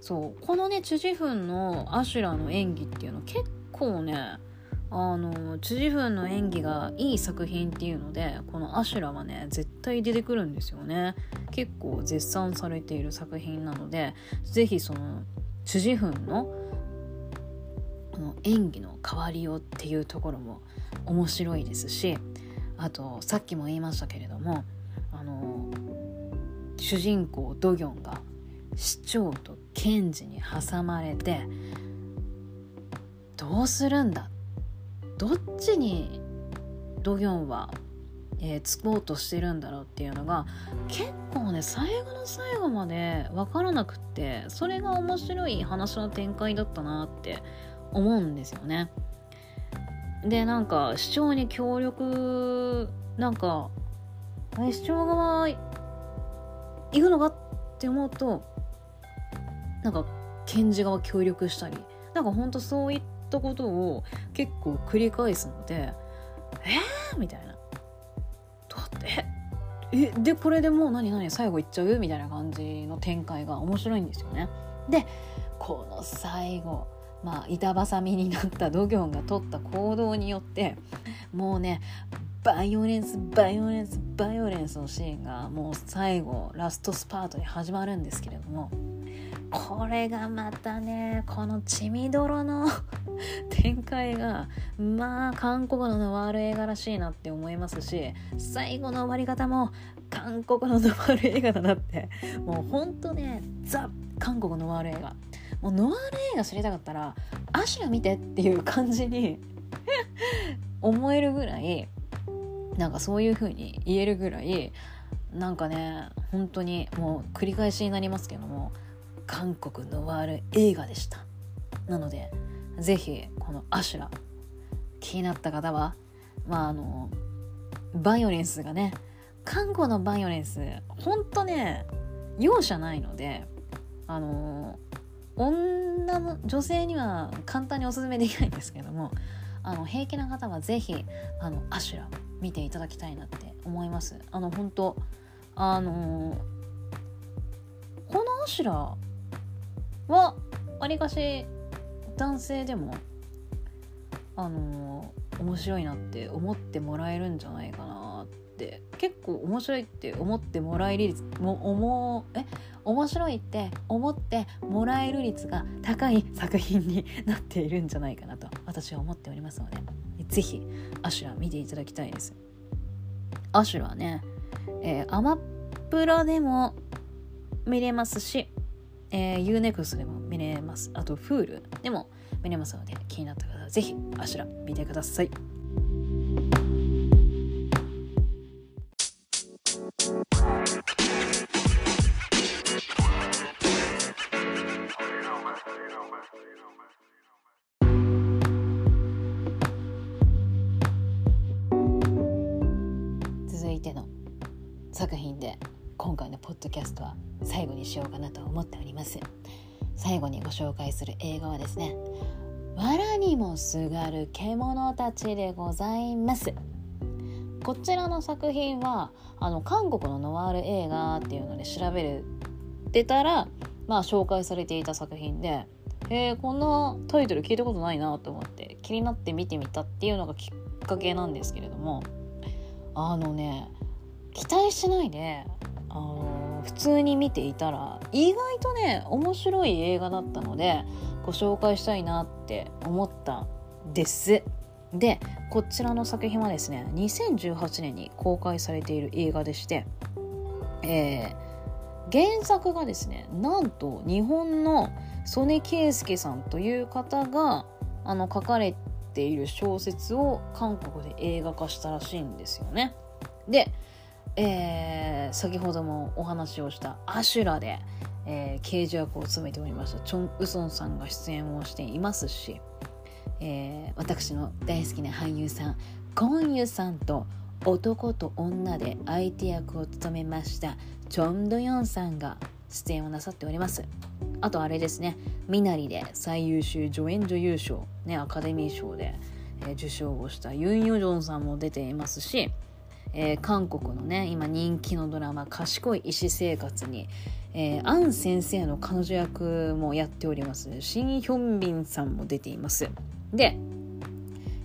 そうこのねチュジフンのアシュラの演技っていうの結構ねあのチュジフンの演技がいい作品っていうのでこのアシュラはね絶対出てくるんですよね結構絶賛されている作品なので是非そのチュジフンのこの演技の変わりようっていうところも面白いですしあとさっきも言いましたけれどもあの主人公ドギョンが市長と検事に挟まれてどうするんだ？どっちにドギョンは、えー、つこうとしてるんだろうっていうのが結構ね最後の最後まで分からなくってそれが面白い話の展開だったなって思うんですよね。でなんか市長に協力なんか市長側行くのかって思うとなんか検事側協力したりなんかほんとそういったことを結構繰り返すのでえー、みたいな。だってえ？でこれでもう何？何？最後行っちゃう？みたいな感じの展開が面白いんですよね。でこの最後。まあ、板挟みになったドギョンが取った行動によってもうねバイオレンスバイオレンスバイオレンスのシーンがもう最後ラストスパートに始まるんですけれどもこれがまたねこの血みどろの [laughs] 展開がまあ韓国のノワール映画らしいなって思いますし最後の終わり方も韓国のノワール映画だなってもうほんとねザ韓国ノワール映画。もうノワール映画知りたかったらアシュラ見てっていう感じに [laughs] 思えるぐらいなんかそういう風に言えるぐらいなんかね本当にもう繰り返しになりますけども韓国ノワール映画でした。なので是非このアシュラ気になった方はまああのバイオレンスがね韓国のバイオレンスほんとね容赦ないのであの女の女性には簡単におすすめできないんですけどもあの平気な方は是非あのアシュラ見ていただきたいなって思います。あの本当あのこのアシュラはわりかし男性でもあの面白いなって思ってもらえるんじゃないかなって結構面白いって思ってもらえる率も思え？面白いって思ってもらえる率が高い作品になっているんじゃないかなと私は思っておりますので是非アシュラ見ていただきたいです。アシュラね、えー、アマプラでも見れますし、えー、UNEXT でも見れます。あと Hulu でも見れますので気になった方は是非アシュラ見てください。する映画はですね藁にもすがる獣たちでございます。こちらの作品はあの韓国のノワール映画っていうので調べてたらまあ紹介されていた作品でえー、こんなタイトル聞いたことないなと思って気になって見てみたっていうのがきっかけなんですけれどもあのね期待しないであの普通に見ていたら意外とね面白い映画だったのでご紹介したいなって思ったですでこちらの作品はですね2018年に公開されている映画でしてえー、原作がですねなんと日本の曽根圭介さんという方があの書かれている小説を韓国で映画化したらしいんですよね。で、えー、先ほどもお話をした「アシュラで」えー、刑事役を務めておりましたチョン・ウソンさんが出演をしていますし、えー、私の大好きな俳優さんコンユさんと男と女で相手役を務めましたチョン・ドヨンさんが出演をなさっております。あとあれですねみなりで最優秀助演女優賞、ね、アカデミー賞で、えー、受賞をしたユン・ヨジョンさんも出ていますし、えー、韓国のね今人気のドラマ「賢い医師生活に」えー、アン先生の彼女役もやっております。シン・ヒョンビンさんも出ています。で、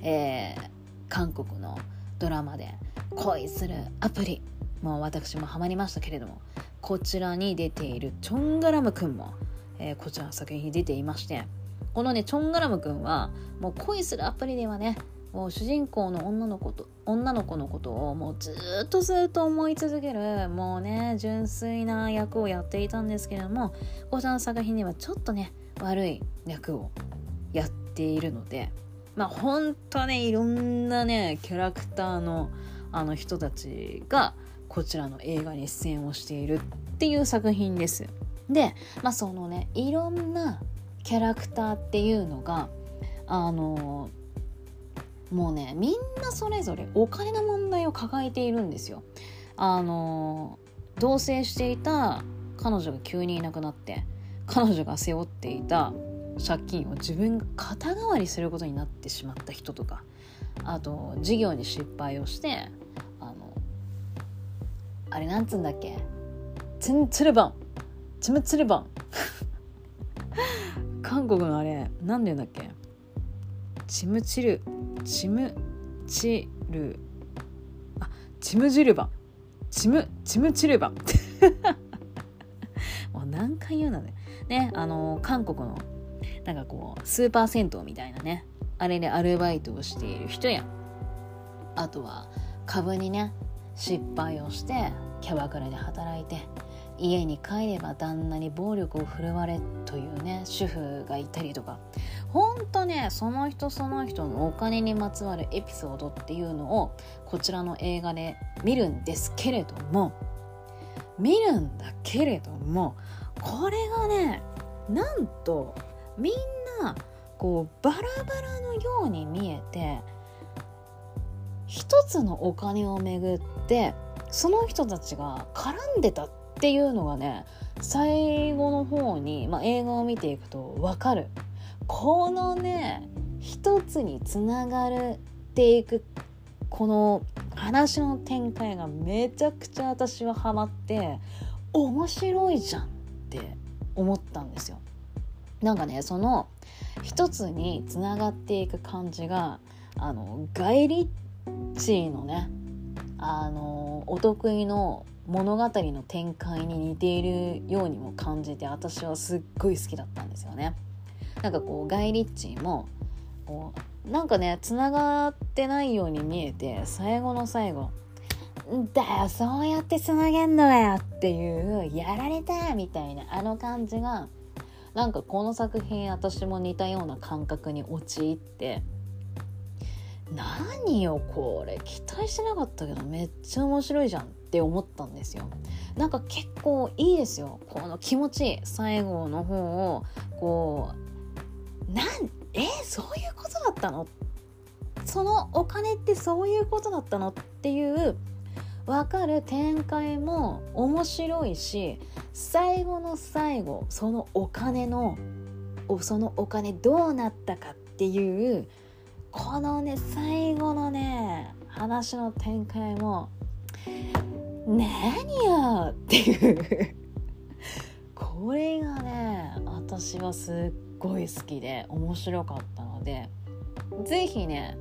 えー、韓国のドラマで恋するアプリもう私もハマりましたけれどもこちらに出ているチョンガラムくんも、えー、こちらの作品に出ていましてこのねチョンガラムくんはもう恋するアプリではねもう主人公の女の子と女の子のことをもうずっとずっと思い続けるもうね純粋な役をやっていたんですけれどもこちらの作品にはちょっとね悪い役をやっているのでまあほんとねいろんなねキャラクターのあの人たちがこちらの映画に出演をしているっていう作品です。で、まあ、そのねいろんなキャラクターっていうのがあのもうねみんなそれぞれお金の問題を抱えているんですよ。あの同棲していた彼女が急にいなくなって彼女が背負っていた借金を自分が肩代わりすることになってしまった人とかあと事業に失敗をしてあのあれなんつうんだっけ？ツンツルバンツムツルバン韓国のあれ何て言うんだっけ？チムチルチムチルあチムジルバ。チムチムチルバ。[laughs] もう何回言うのね。ねあの韓国のなんかこうスーパー銭湯みたいなね。あれでアルバイトをしている人や。あとは株にね失敗をしてキャバクラで働いて家に帰れば旦那に暴力を振るわれというね主婦がいたりとか。ほんとねその人その人のお金にまつわるエピソードっていうのをこちらの映画で見るんですけれども見るんだけれどもこれがねなんとみんなこうバラバラのように見えて一つのお金をめぐってその人たちが絡んでたっていうのがね最後の方に、まあ、映画を見ていくと分かる。このね一つにつながるっていくこの話の展開がめちゃくちゃ私はハマって面白いじゃんって思ったんですよ。なんかねその一つにつながっていく感じがあのガイ・リッチーのねあのお得意の物語の展開に似ているようにも感じて私はすっごい好きだったんですよね。なんかこうガイ・リッチーもこうなんかねつながってないように見えて最後の最後「だよそうやってつなげんのよ」っていう「やられた!」みたいなあの感じがなんかこの作品私も似たような感覚に陥って何よこれ期待してなかったけどめっちゃ面白いじゃんって思ったんですよなんか結構いいですよこの気持ちいい最後の方をこうなんえーそういうことだったの？そのお金ってそういうことだったの？っていう分かる展開も面白いし最後の最後そのお金のそのお金どうなったかっていうこのね最後のね話の展開も何やっていう。これがね私はすっごい好きで面白かったので是非ね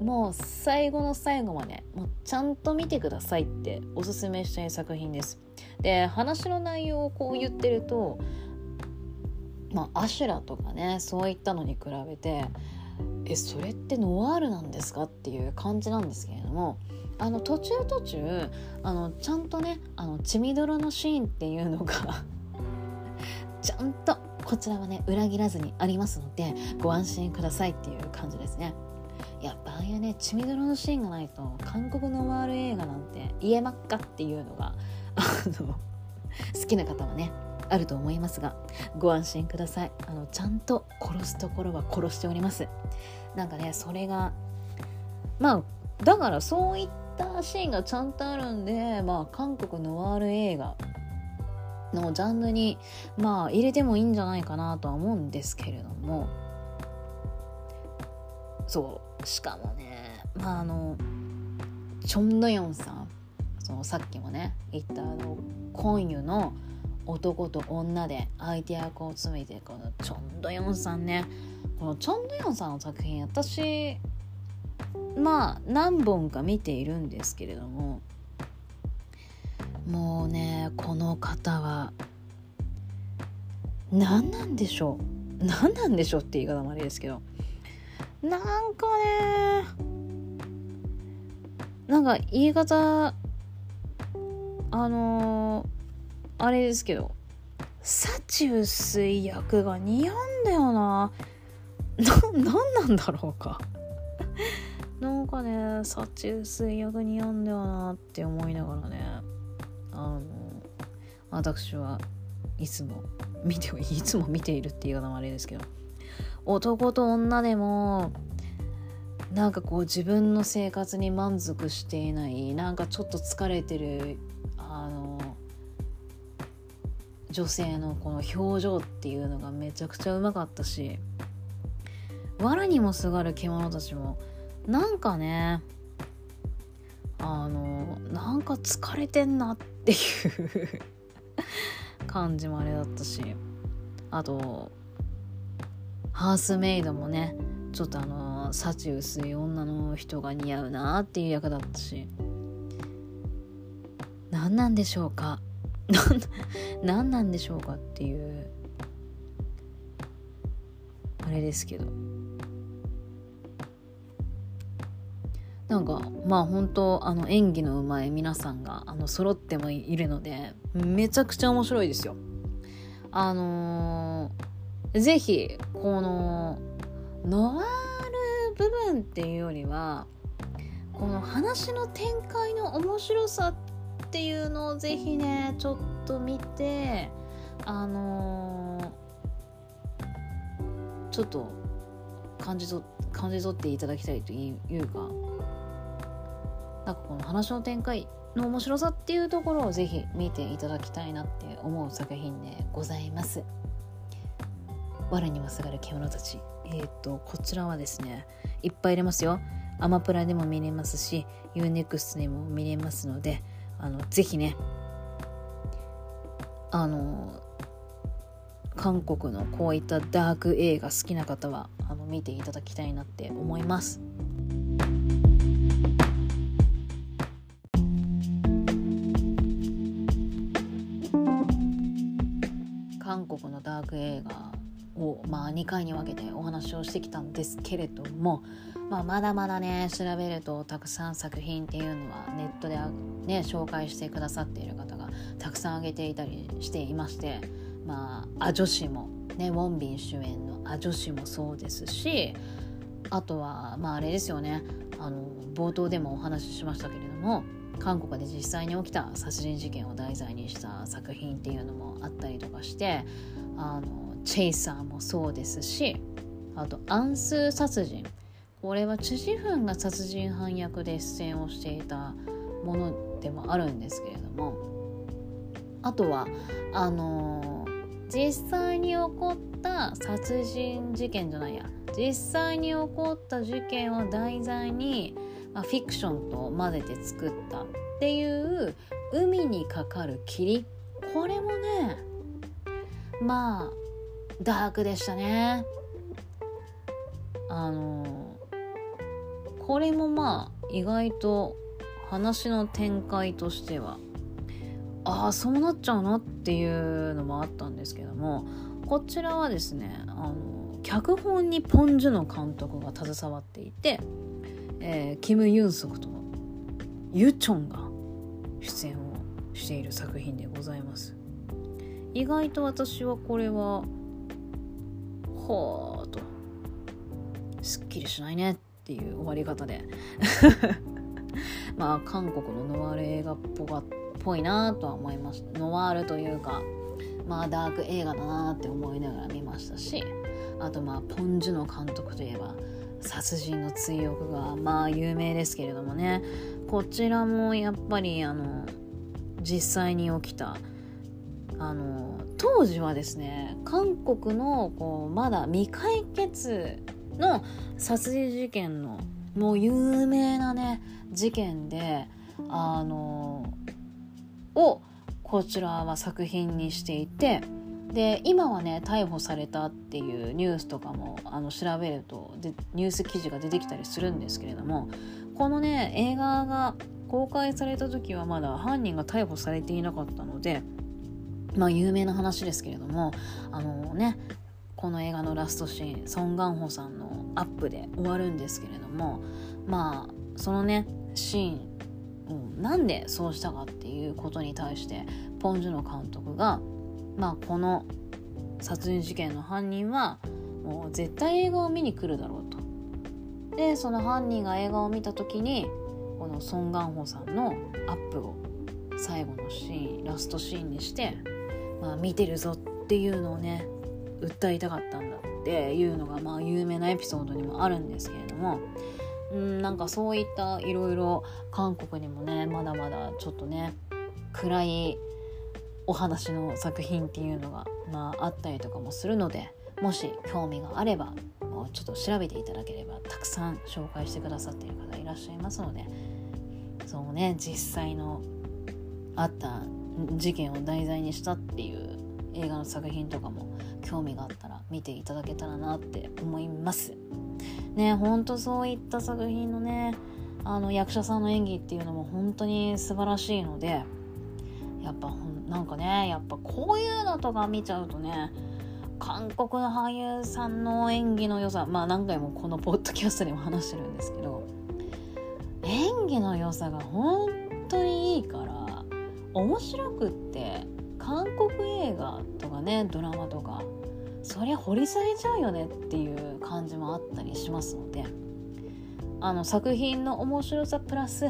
もう最後の最後までもうちゃんと見てくださいっておすすめしたい作品です。で話の内容をこう言ってるとまあアシュラとかねそういったのに比べてえそれってノワールなんですかっていう感じなんですけれどもあの途中途中あのちゃんとねあの血みどろのシーンっていうのが [laughs] ちゃんとこちらはね裏切らずにありますのでご安心くださいっていう感じですね。やっぱああいうね血みどろのシーンがないと韓国ノワール映画なんて言えまっかっていうのが [laughs] あの好きな方はねあると思いますがご安心くださいあのちゃんと殺すところは殺しておりますなんかねそれがまあだからそういったシーンがちゃんとあるんでまあ韓国ノワール映画のジャンルにまあ入れてもいいんじゃないかなとは思うんですけれども。そうしかもねまああのチョン・ドヨンさん。そのさっきもね言ったあのコンユの男と女で相手役を詰めてこのチョン・ドヨンさんね。このチョン・ドヨンさんの作品私まあ何本か見ているんですけれども。もうねこの方は何なんでしょう？何なんでしょうって言い方もあれですけど。なんかねなんか言い方あのー、あれですけどサチュス役が似合うんだよな。何なんだろうか。なんかねサチュス役似合うんだよなって思いながらね。あの私はいつも見ていつも見ているっていうのもあれですけど男と女でもなんかこう自分の生活に満足していないなんかちょっと疲れてるあの女性のこの表情っていうのがめちゃくちゃうまかったし藁にもすがる獣たちもなんかねあのなんか疲れてんなってっていう感じもあれだったしあとハースメイドもねちょっとあの幸薄い女の人が似合うなっていう役だったし何なんでしょうか？[laughs] 何なんでしょうかっていうあれですけど。なんかまあ本当あの演技のうまい皆さんがあの揃ってもいるのでめちゃくちゃ面白いですよ。あのー、ぜひこのノワール部分っていうよりはこの話の展開の面白さっていうのをぜひねちょっと見てあのー、ちょっと感じ取感じ取っていただきたいというかなんかこの話の展開の面白さっていうところをぜひ見ていただきたいなって思う作品でございます。我にもすがる獣たちえっ、ー、とこちらはですねいっぱい入れますよアマプラでも見れますし UNEXT でも見れますのであのぜひねあの韓国のこういったダーク映画好きな方はあの見ていただきたいなって思います。国のダーク映画を、まあ、2回に分けてお話をしてきたんですけれども、まあ、まだまだね調べるとたくさん作品っていうのはネットで、ね、紹介してくださっている方がたくさん挙げていたりしていましてまあア女子もねウォンビン主演のア女子もそうですしあとはまああれですよねあの冒頭でもお話ししましたけれども韓国で実際に起きた殺人事件を題材にした作品っていうのもあったりとかしてあのチェイサーもそうですしあと暗数殺人。これはチュジフンが殺人犯役で出演をしていたものでもあるんですけれどもあとはあの、実際に起こった殺人事件じゃないや。実際に起こった事件を題材に、フィクションと混ぜて作ったっていう海にかかる霧。これもねまあダークでしたね。あのこれもまあ意外と話の展開としてはああそうなっちゃうのっていうのもあったんですけどもこちらはですねあの脚本にポン・ジュの監督が携わっていて、えー、キム・ユンソクとユチョンが出演をしている作品でございます。意外と私はこれはほーとすっきりしないねっていう終わり方で。[laughs] まあ韓国のノワール映画っぽかっぽいなとは思いましたノワールというかまあダーク映画だなって思いながら見ましたしあとまあポン・ジュの監督といえば殺人の追憶がまあ有名ですけれどもね。こちらもやっぱりあの実際に起きたあの当時はですね韓国のこうまだ未解決の殺人事件のもう有名なね事件であのをこちらは作品にしていてで今はね逮捕されたっていうニュースとかもあの調べるとでニュース記事が出てきたりするんですけれどもこのね映画が公開された時はまだ犯人が逮捕されていなかったのでまあ有名な話ですけれどもあのねこの映画のラストシーンソン・ガンホさんのアップで終わるんですけれどもまあそのねシーンうん、なんでそうしたかっていうことに対してポン・ジュの監督が、まあ、この殺人事件の犯人はもう絶対映画を見に来るだろうと。でその犯人が映画を見た時にこのソン・ガンホさんのアップを最後のシーンラストシーンにして、まあ、見てるぞっていうのをね訴えたかったんだっていうのがまあ有名なエピソードにもあるんですけれどもうんなんかそういったいろいろ韓国にもねまだまだちょっとね暗いお話の作品っていうのが、まあ、あったりとかもするのでもし興味があればもうちょっと調べていただければたくさん紹介してくださっている方いらっしゃいますのでそうね実際のあった事件を題材にしたっていう映画の作品とかも興味があったら見ていただけたらなって思います。ねほんとそういった作品のねあの役者さんの演技っていうのも本当に素晴らしいのでやっぱなんかねやっぱこういうのとか見ちゃうとね韓国の俳優さんの演技の良さまあ何回もこのポッドキャストでも話してるんですけど演技の良さが本当にいいから面白くって韓国映画とかねドラマとかそりゃ掘り下げちゃうよねっていう感じもあったりしますのであの作品の面白さプラス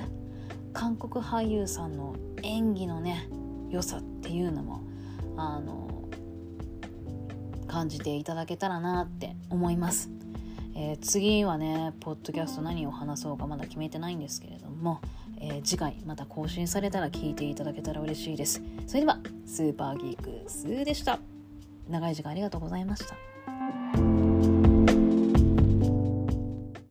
韓国俳優さんの演技のね良さっていうのもあの感じていただけたらなって思います、えー、次はねポッドキャスト何を話そうかまだ決めてないんですけれども、えー、次回また更新されたら聞いていただけたら嬉しいです。それではスーパーギークスーでした。長い時間ありがとうございました。